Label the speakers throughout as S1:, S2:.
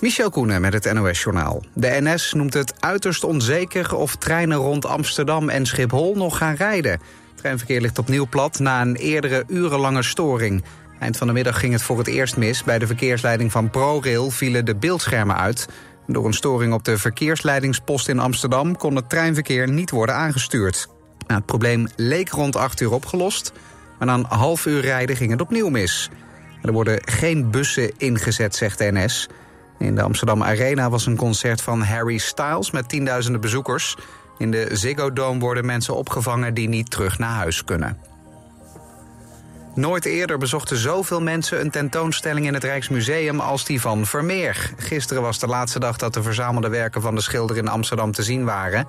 S1: Michel Koenen met het NOS-journaal. De NS noemt het uiterst onzeker of treinen rond Amsterdam en Schiphol nog gaan rijden. Het treinverkeer ligt opnieuw plat na een eerdere urenlange storing. Eind van de middag ging het voor het eerst mis. Bij de verkeersleiding van ProRail vielen de beeldschermen uit. Door een storing op de verkeersleidingspost in Amsterdam... kon het treinverkeer niet worden aangestuurd. Nou, het probleem leek rond 8 uur opgelost... maar na een half uur rijden ging het opnieuw mis. Er worden geen bussen ingezet, zegt de NS... In de Amsterdam Arena was een concert van Harry Styles met tienduizenden bezoekers. In de Ziggo Dome worden mensen opgevangen die niet terug naar huis kunnen. Nooit eerder bezochten zoveel mensen een tentoonstelling in het Rijksmuseum als die van Vermeer. Gisteren was de laatste dag dat de verzamelde werken van de schilder in Amsterdam te zien waren.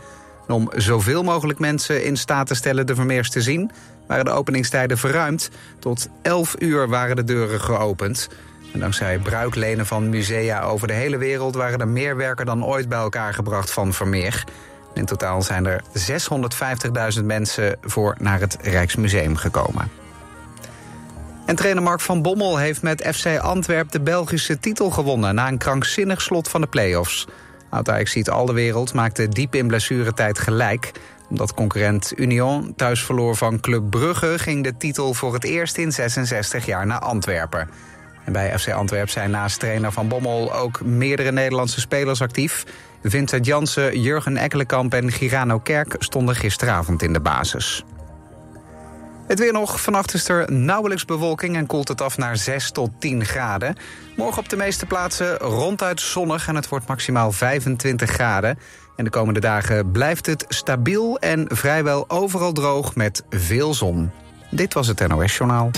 S1: om zoveel mogelijk mensen in staat te stellen de Vermeers te zien, waren de openingstijden verruimd. Tot 11 uur waren de deuren geopend. En dankzij bruiklenen van musea over de hele wereld waren er meer werken dan ooit bij elkaar gebracht van Vermeer. In totaal zijn er 650.000 mensen voor naar het Rijksmuseum gekomen. En trainer Mark van Bommel heeft met FC Antwerp de Belgische titel gewonnen... na een krankzinnig slot van de play-offs. Oud-Ajax ziet al de wereld maakte diep in blessuretijd gelijk. Omdat concurrent Union thuis verloor van Club Brugge... ging de titel voor het eerst in 66 jaar naar Antwerpen. En bij FC Antwerp zijn naast trainer Van Bommel ook meerdere Nederlandse spelers actief. Vincent Jansen, Jurgen Ekkelenkamp en Girano Kerk stonden gisteravond in de basis. Het weer nog. Vannacht is er nauwelijks bewolking en koelt het af naar 6 tot 10 graden. Morgen op de meeste plaatsen ronduit zonnig en het wordt maximaal 25 graden. En de komende dagen blijft het stabiel en vrijwel overal droog met veel zon. Dit was het NOS Journaal.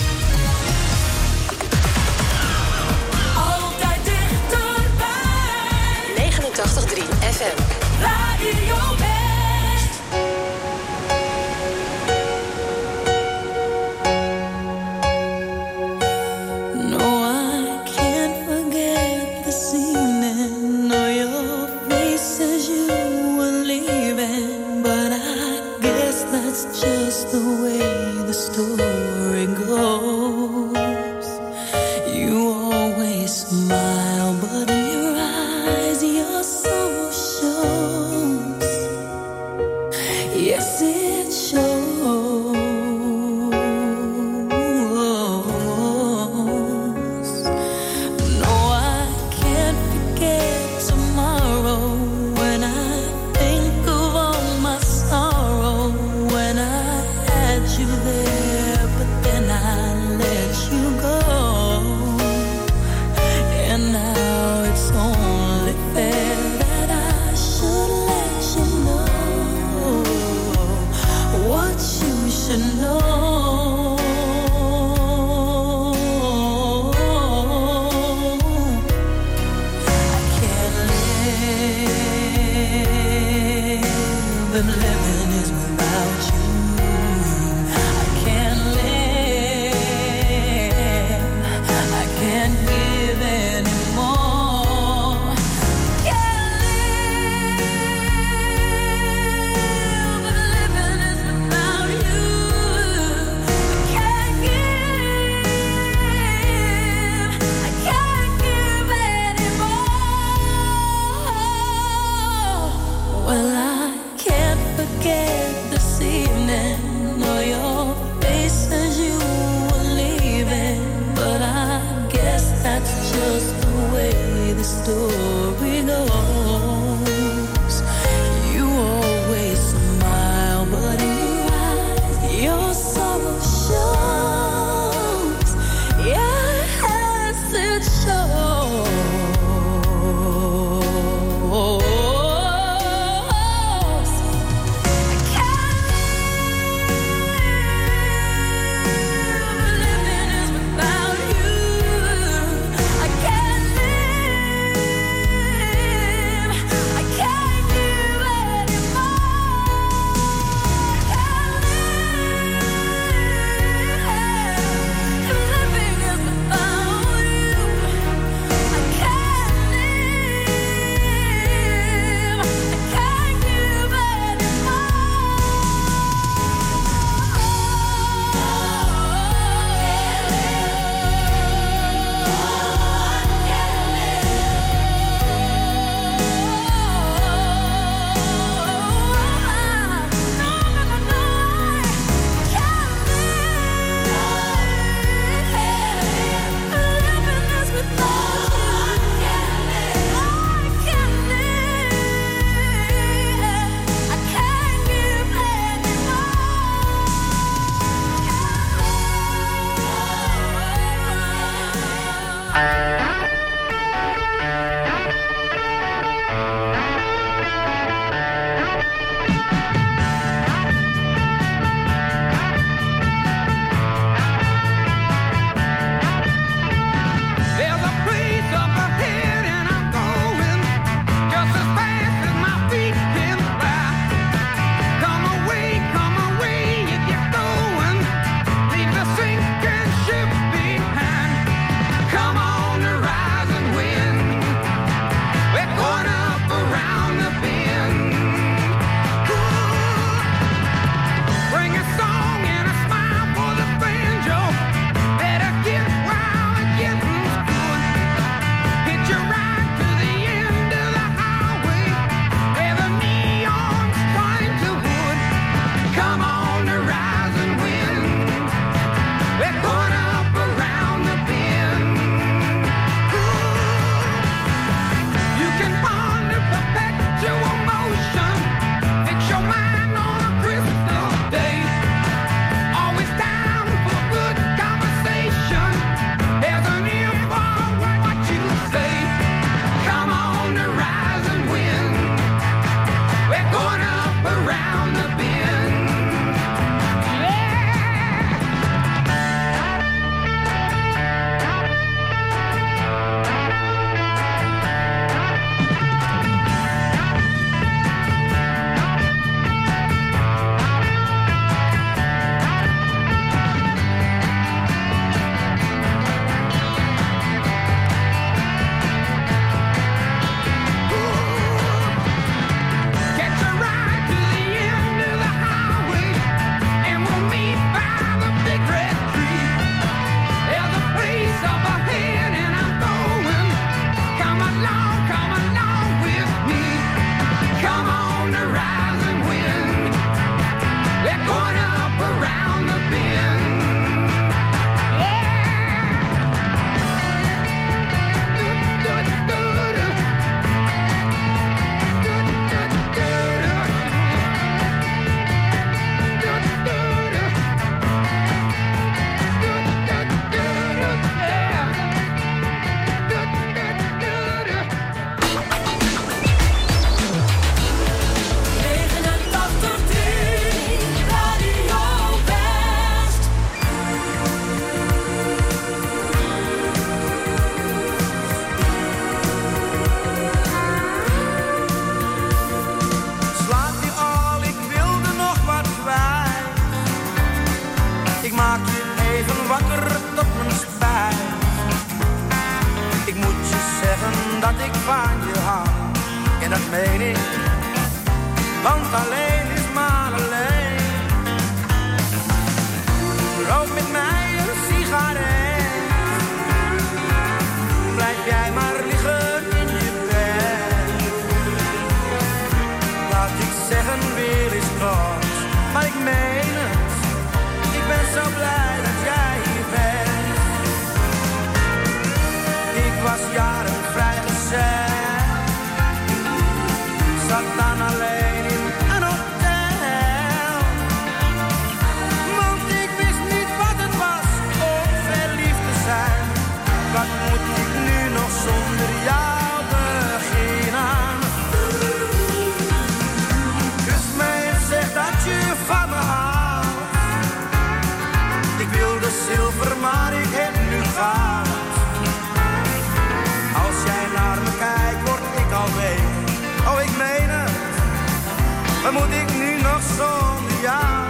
S2: Moet ik nu nog zonder jou?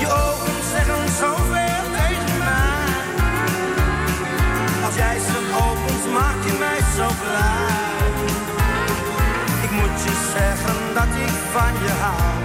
S2: Je ogen zeggen zoveel tegen mij. Als jij ze opent, maak je mij zo blij. Ik moet je zeggen dat ik van je hou.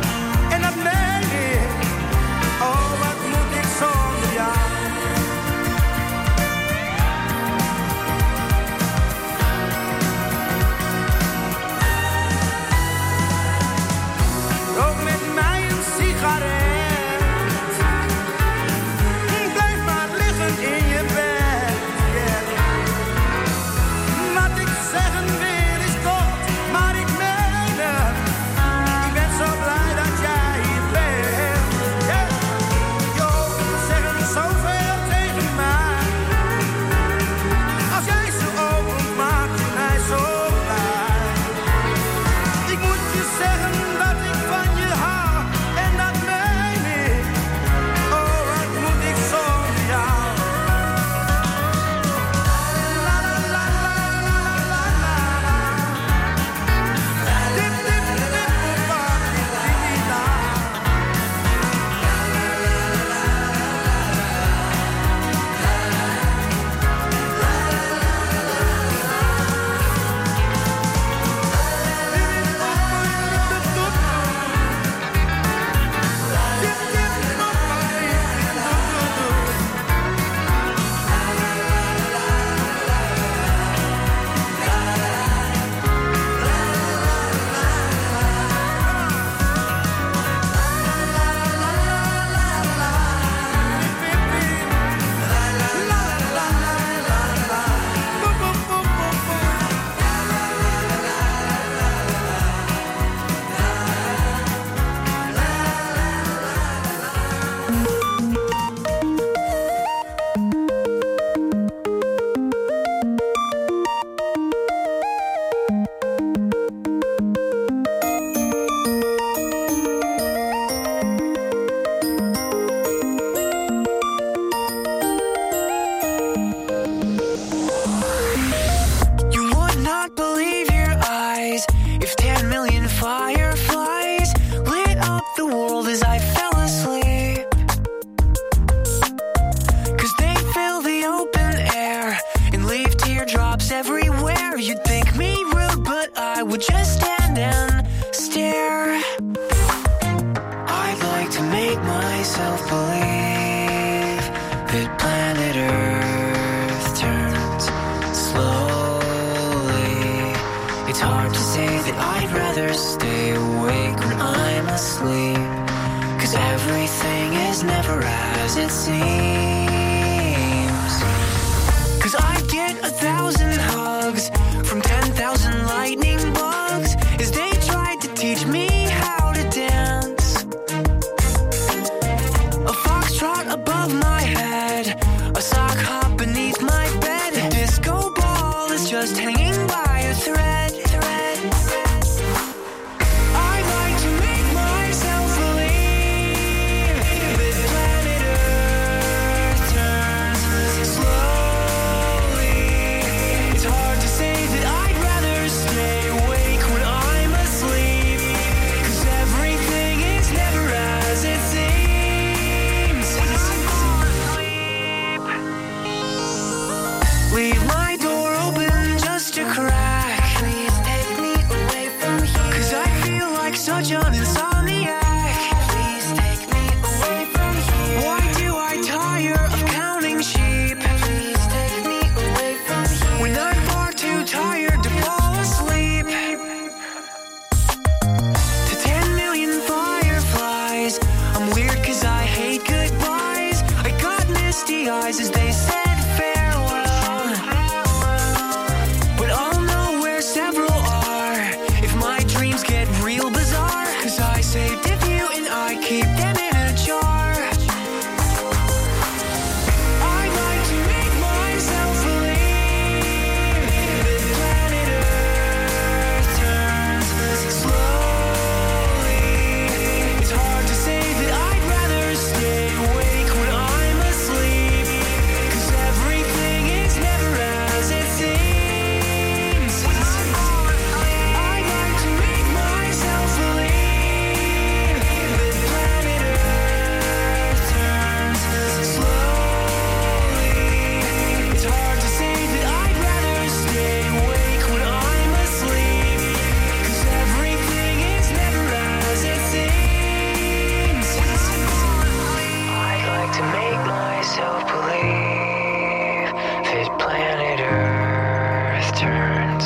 S3: turns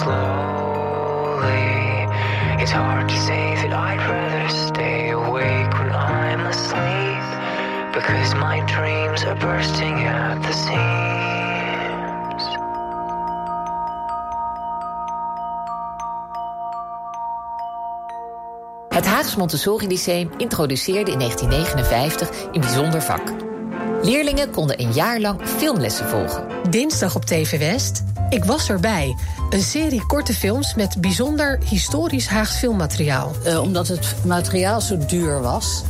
S3: slowly. It's hard to say that I'd rather stay awake when I'm asleep
S4: because my dreams are bursting at the seams.
S5: Het Haags Montessori Lyceum introduceerde in 1959 een bijzonder vak. Leerlingen konden een jaar lang filmlessen volgen.
S6: Dinsdag op TV West ik was erbij. Een serie korte films met bijzonder historisch Haags filmmateriaal.
S7: Eh, omdat het materiaal zo duur was,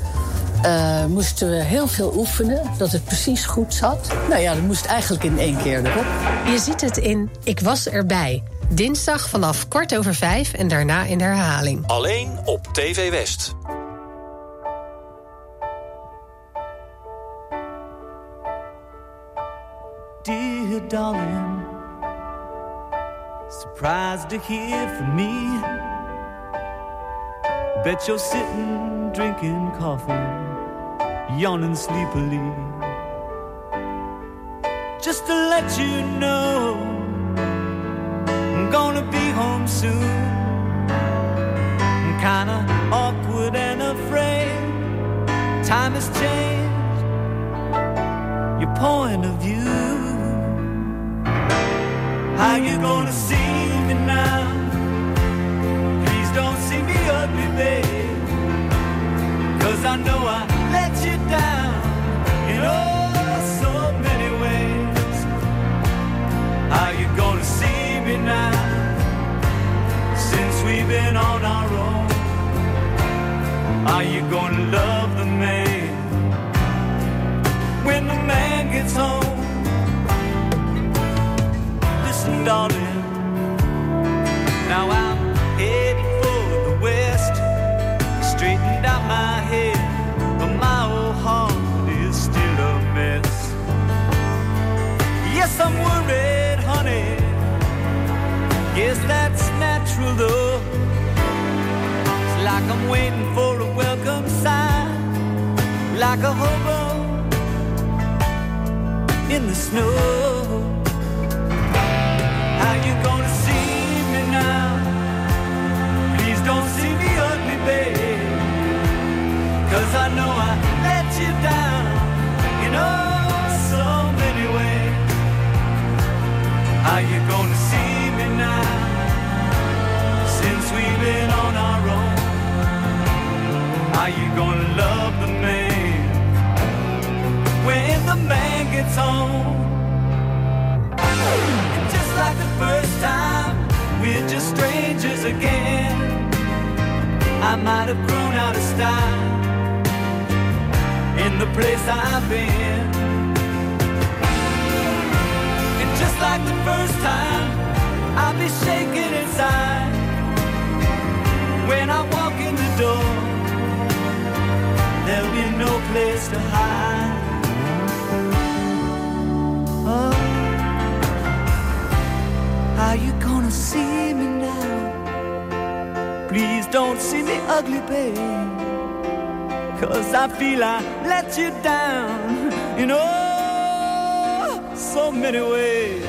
S7: eh, moesten we heel veel oefenen, dat het precies goed zat. Nou ja, dat moest eigenlijk in één keer erop.
S6: Je ziet het in Ik was erbij. Dinsdag vanaf kwart over vijf en daarna in de herhaling.
S8: Alleen op TV West.
S9: Dear darling, surprised to hear from me. Bet you're sitting drinking coffee, yawning sleepily. Just to let you know, I'm gonna be home soon. I'm kinda awkward and afraid. Time has changed your point of view. How you gonna see me babe. Cause I know I let you down in oh so many ways. How you gonna see me now? Since we've been on our own. Are you gonna love the man when the man gets home? Waiting for a welcome sign, like a hobo in the snow. How you gonna see me now? Please don't see me ugly, babe. Cause I know I let you down in oh so many ways. How you gonna see me now? Since we've been on our own. Are you gonna love the man when the man gets home? And just like the first time, we're just strangers again. I might have grown out of style in the place I've been. And just like the first time, I'll be shaking inside when I walk in the door. There'll be no place to hide. Oh. are you gonna see me now? Please don't see me ugly, babe. Cause I feel I let you down in oh so many ways.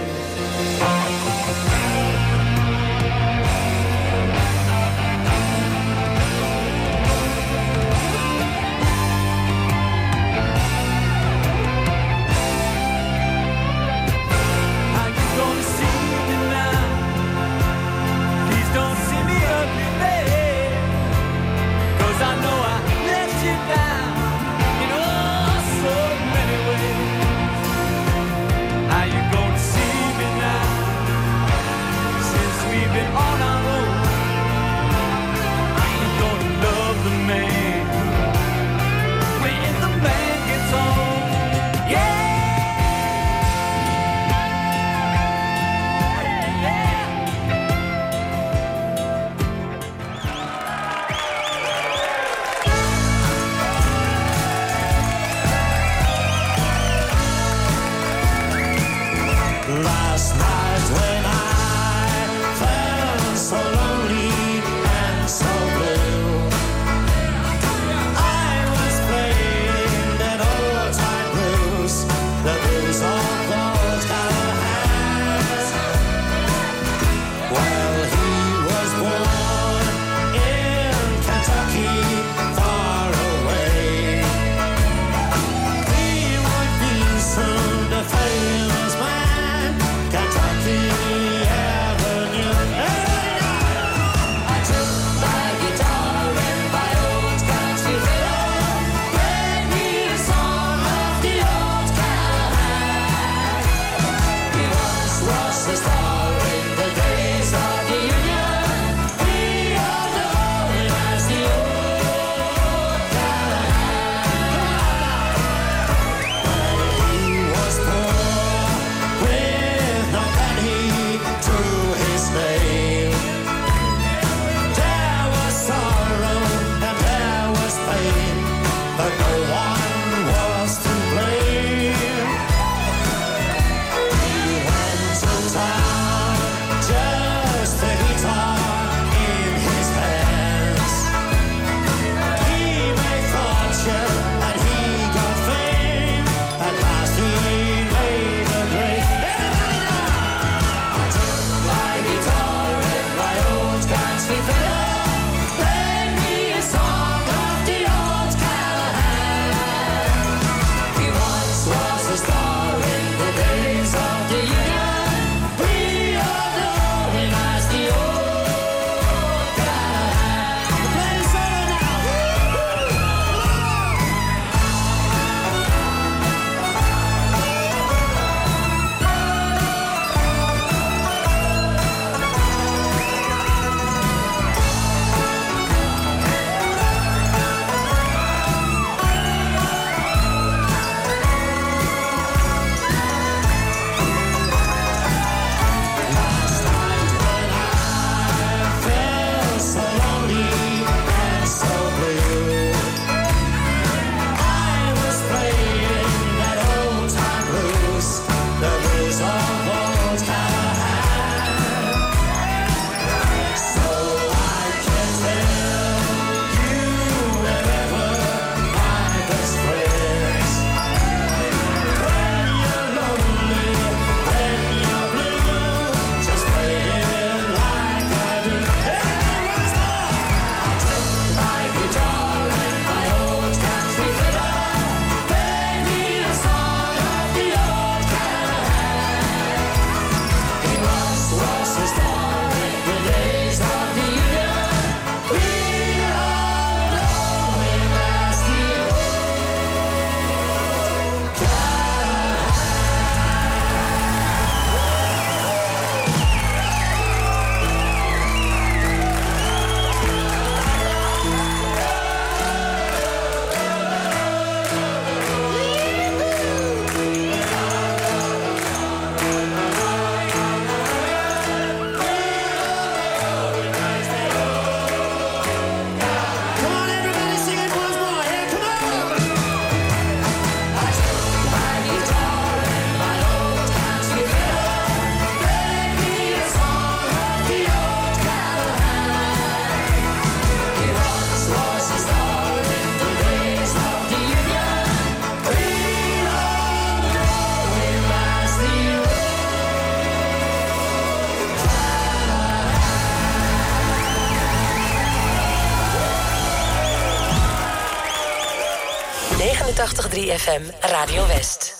S10: 89.3 FM Radio West.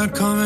S11: Not coming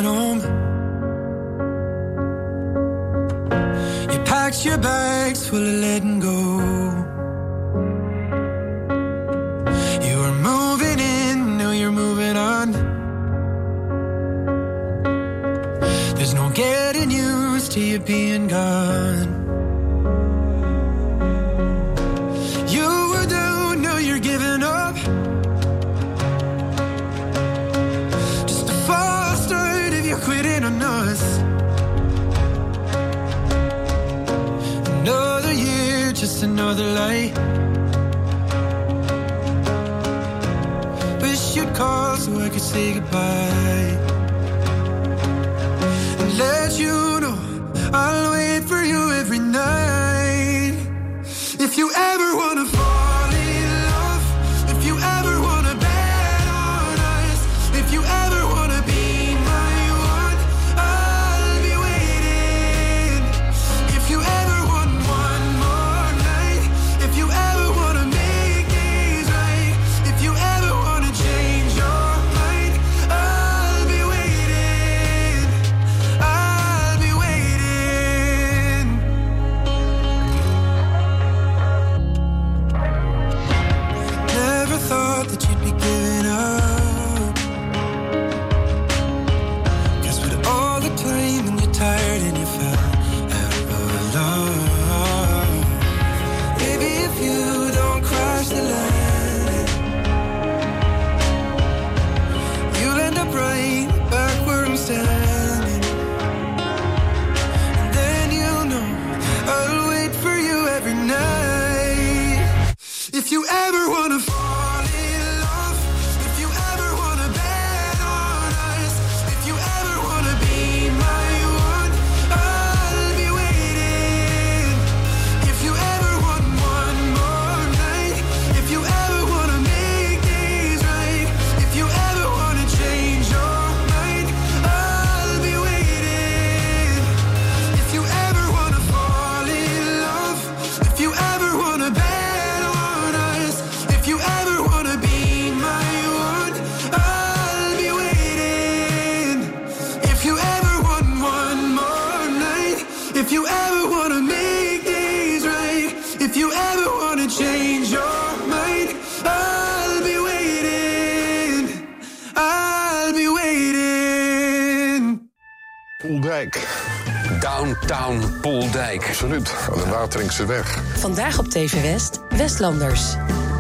S12: Town Pooldijk.
S13: Absoluut, aan de Wateringse weg.
S6: Vandaag op TV West, Westlanders.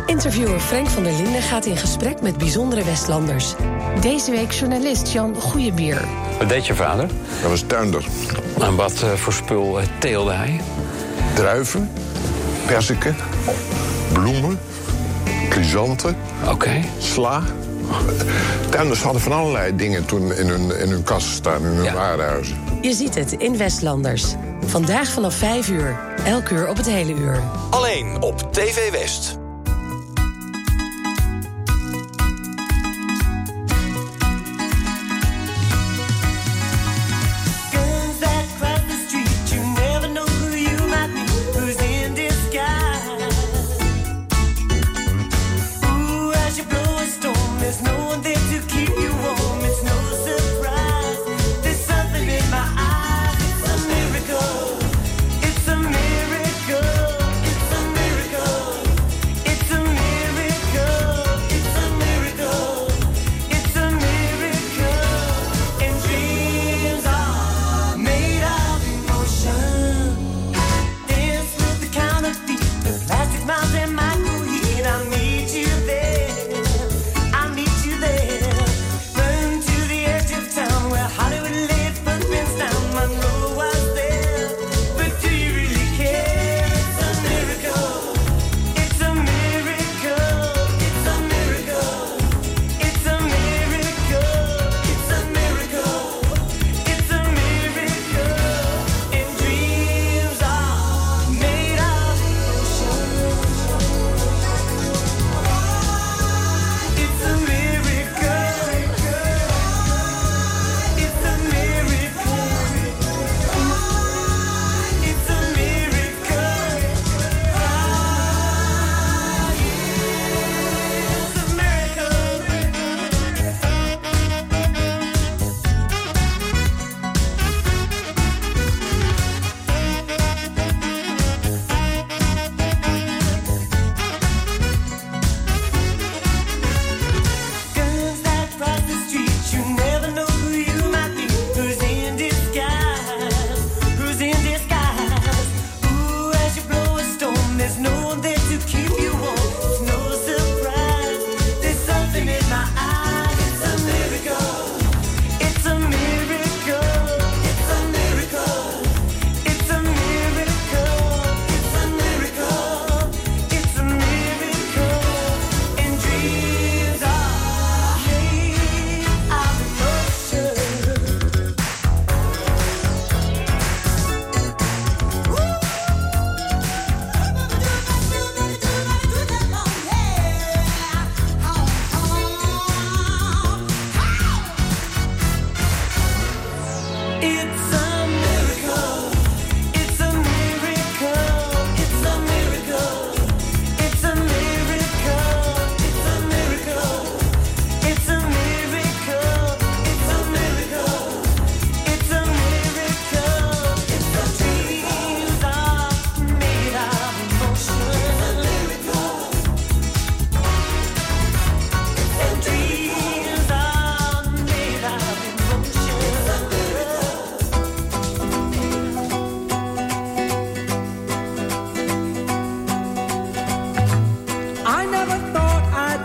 S6: Interviewer Frank van der Linden gaat in gesprek met bijzondere Westlanders. Deze week journalist Jan Goeiebier.
S12: Wat deed je vader?
S13: Hij was tuinder.
S12: En wat eh, voor spul eh, teelde hij?
S13: Druiven, perziken, bloemen, chrysanten,
S12: okay.
S13: sla. Tuinders hadden van allerlei dingen toen in hun, in hun kast staan, in hun
S12: ja.
S13: warenhuizen.
S6: Je ziet het in Westlanders. Vandaag vanaf 5 uur, elk uur op het hele uur.
S8: Alleen op TV West.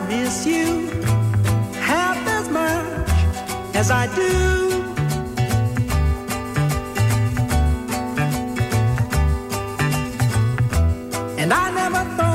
S4: miss you half as much as I do. And I never thought.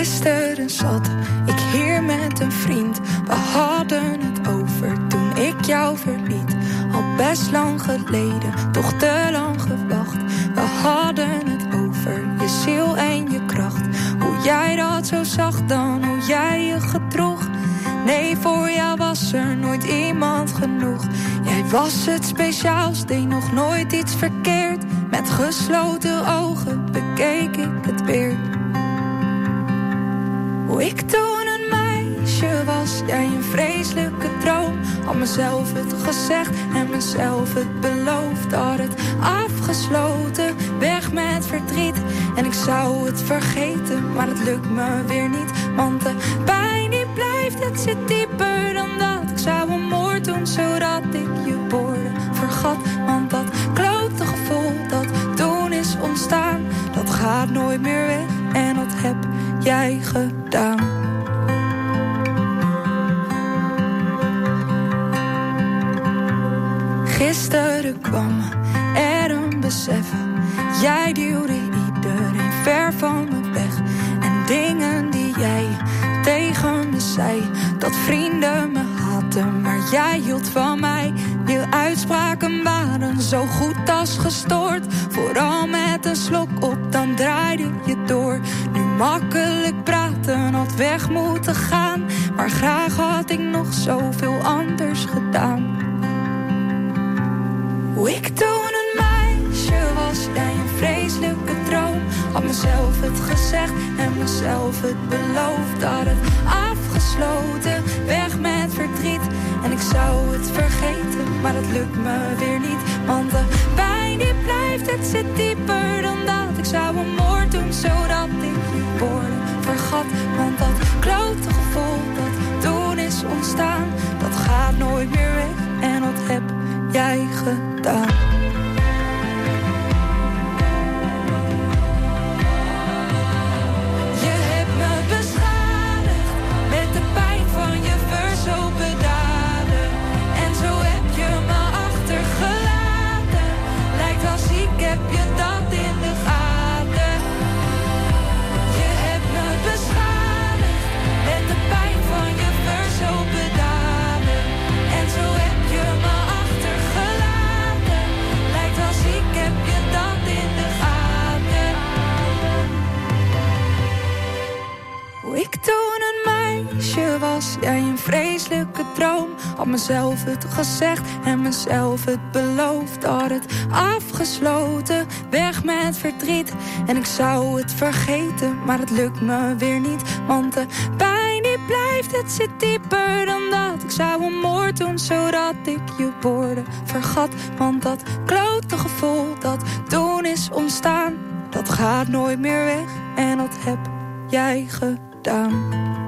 S14: Gisteren zat ik hier met een vriend. We hadden het over toen ik jou verliet. Al best lang geleden, toch te lang gewacht. We hadden het over je ziel en je kracht. Hoe jij dat zo zag dan, hoe jij je gedroeg. Nee, voor jou was er nooit iemand genoeg. Jij was het speciaals, deed nog nooit iets verkeerd. Met gesloten ogen bekeek ik het weer. Hoe ik toen een meisje was, jij een vreselijke droom. Had mezelf het gezegd en mezelf het beloofd. Had het afgesloten, weg met verdriet. En ik zou het vergeten, maar het lukt me weer niet. Want de pijn die blijft, het zit dieper dan dat. Ik zou een moord doen, zodat ik je woorden vergat. Want dat klote gevoel dat toen is ontstaan, dat gaat nooit meer weg. En dat heb jij gedaan. Gisteren kwam er een besef. Jij duwde iedereen ver van me weg. En dingen die jij tegen me zei. Dat vrienden me haten, maar jij hield van mij. Je uitspraken waren zo goed als gestoord. Vooral met een slok op, dan draaide je door. Makkelijk praten, had weg moeten gaan. Maar graag had ik nog zoveel anders gedaan. Hoe ik toen een meisje was, jij een vreselijke droom. Had mezelf het gezegd en mezelf het beloofd. Had het afgesloten, weg met verdriet. En ik zou het vergeten, maar het lukt me weer niet. Want de pijn die blijft, het zit dieper dan dat. Ik zou een moord doen, zodat ik. Want dat klote gevoel dat toen is ontstaan, dat gaat nooit meer weg. En dat heb jij gedaan. Was, jij een vreselijke droom. Had mezelf het gezegd en mezelf het beloofd. Had het afgesloten, weg met verdriet. En ik zou het vergeten, maar het lukt me weer niet. Want de pijn die blijft, het zit dieper dan dat. Ik zou een moord doen, zodat ik je woorden vergat. Want dat klote gevoel dat toen is ontstaan, dat gaat nooit meer weg. En dat heb jij gedaan.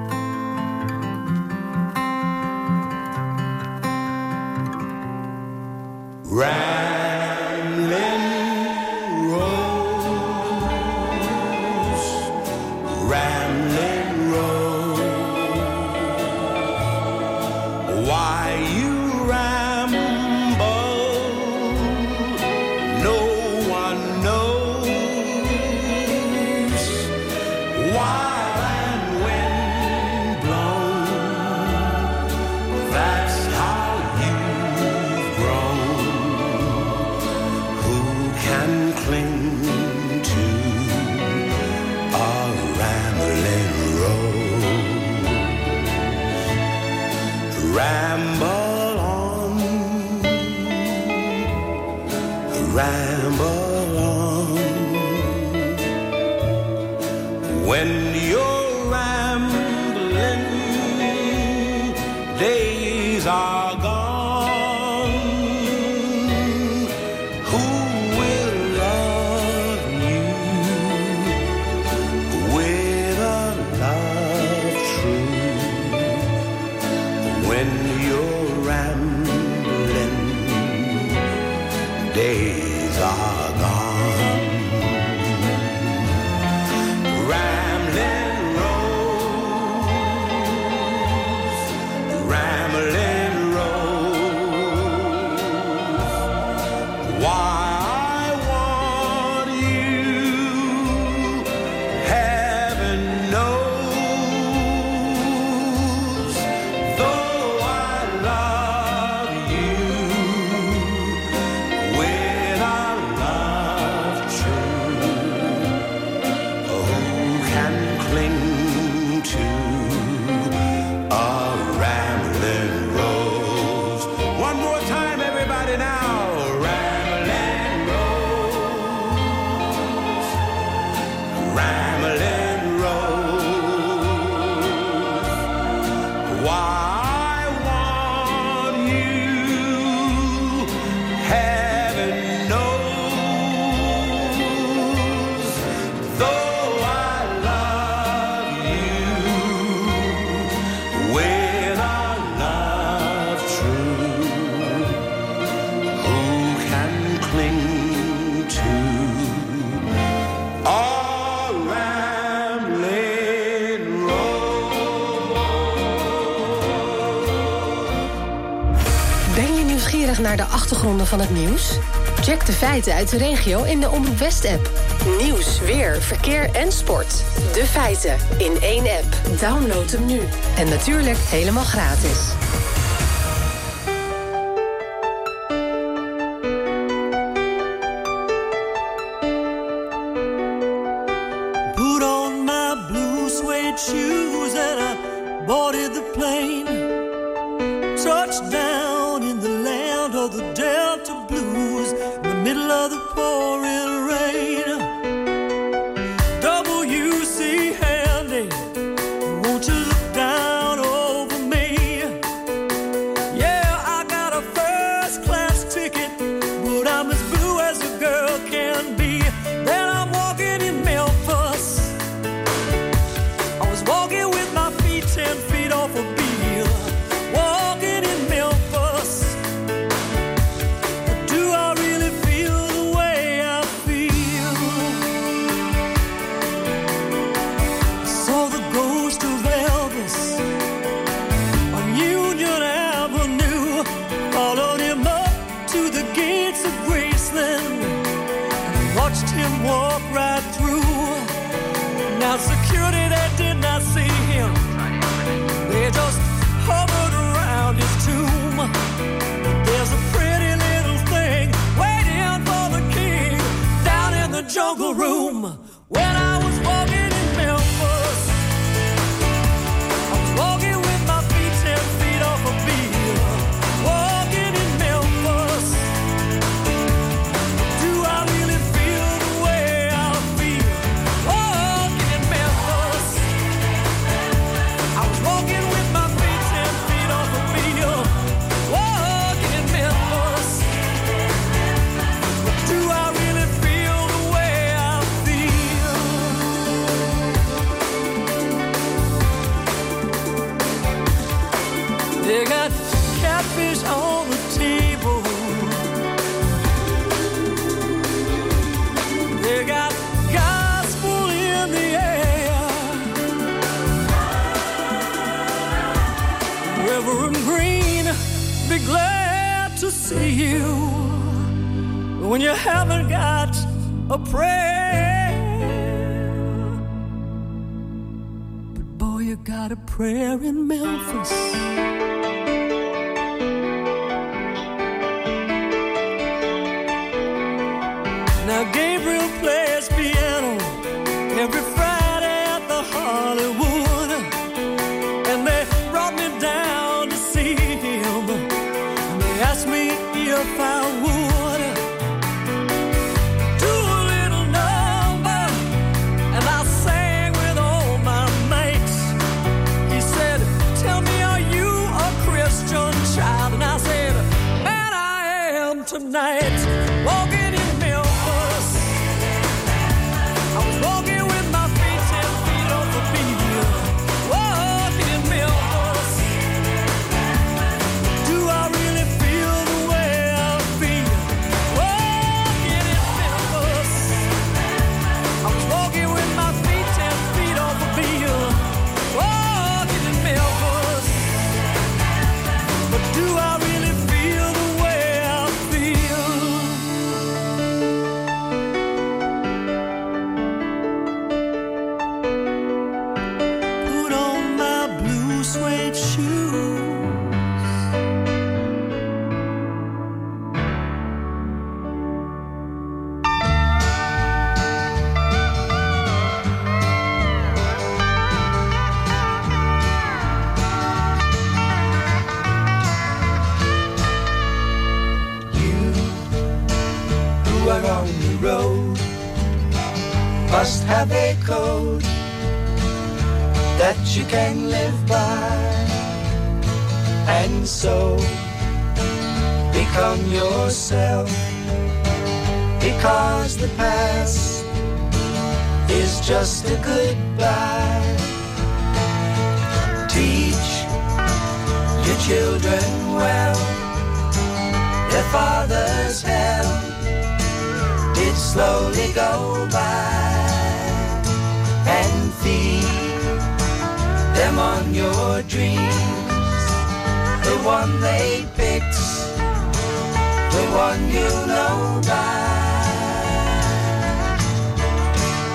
S15: Right. van het nieuws? Check de feiten uit de regio in de Omroep West-app. Nieuws, weer, verkeer en sport. De feiten in één app. Download hem nu. En natuurlijk helemaal gratis.
S6: room. When I when you haven't got a prayer. But boy, you got a prayer in Memphis. tonight. Walking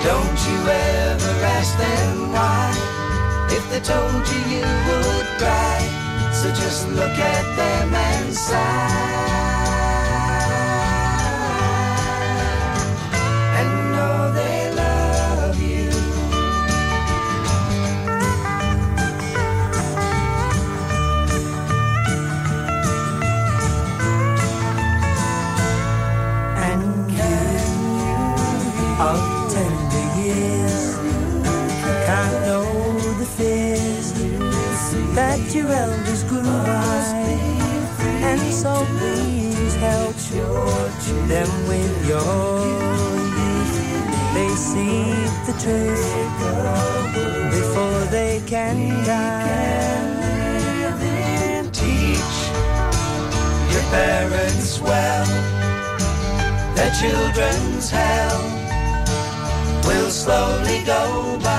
S16: Don't you ever ask them why, if they told you you would cry. So just look at them and sigh, your elders grew by. And so please help them with your youth. They see the truth before they can die. Teach your parents well their children's hell will slowly go by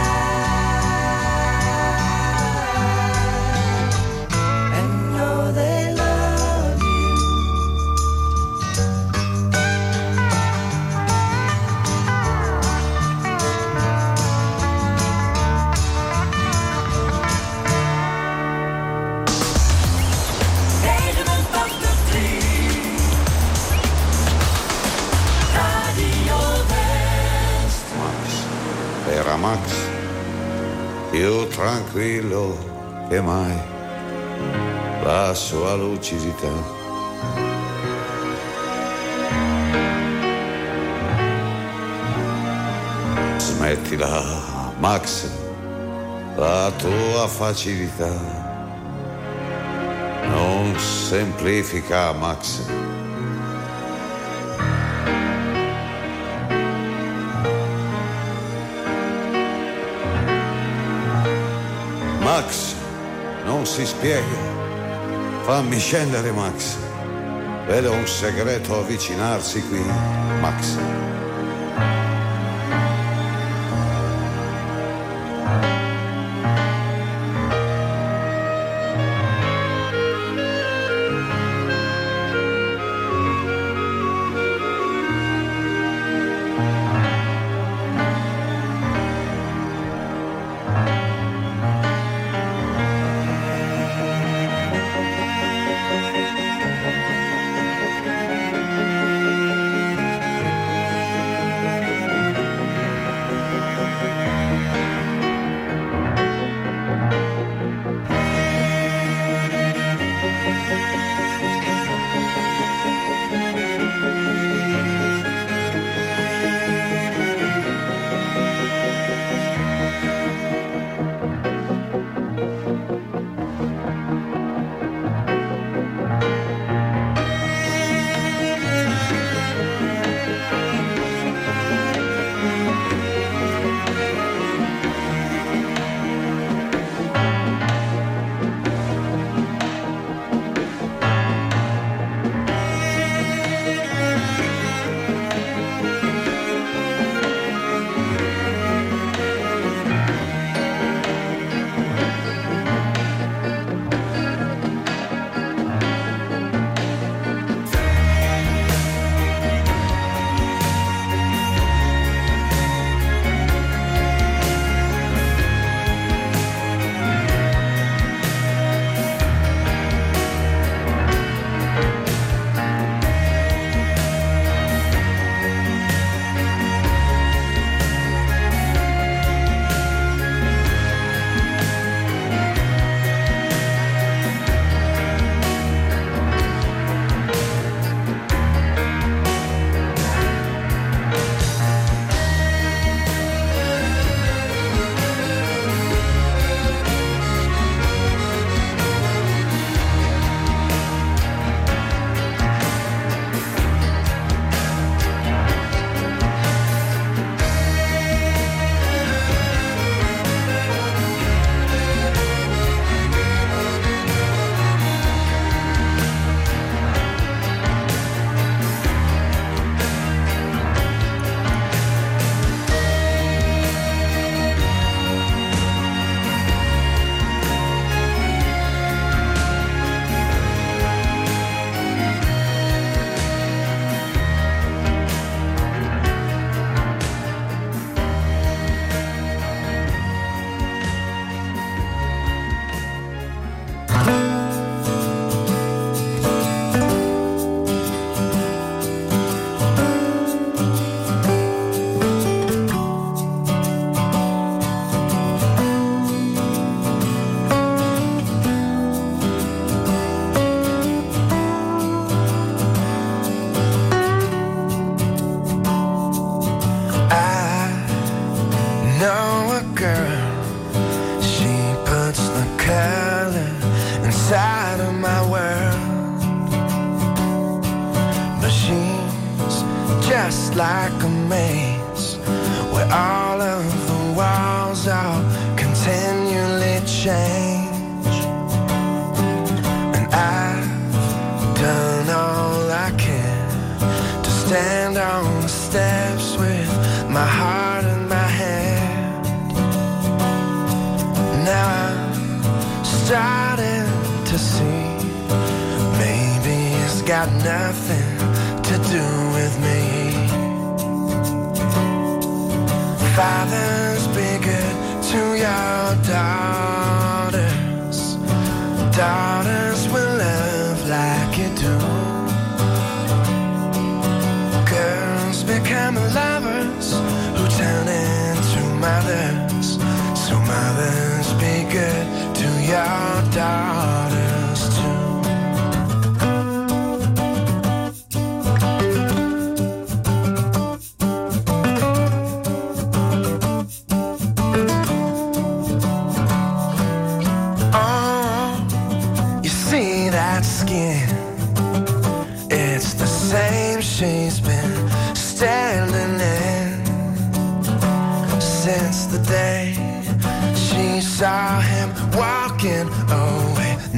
S17: Max, più tranquillo che mai, la sua lucidità. Smettila, Max, la tua facilità non semplifica, Max. Max non si spiega. Fammi scendere, Max. Vedo un segreto avvicinarsi qui, Max.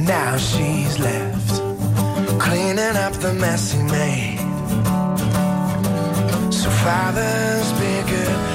S18: now she's left cleaning up the mess he made. So, fathers, be good.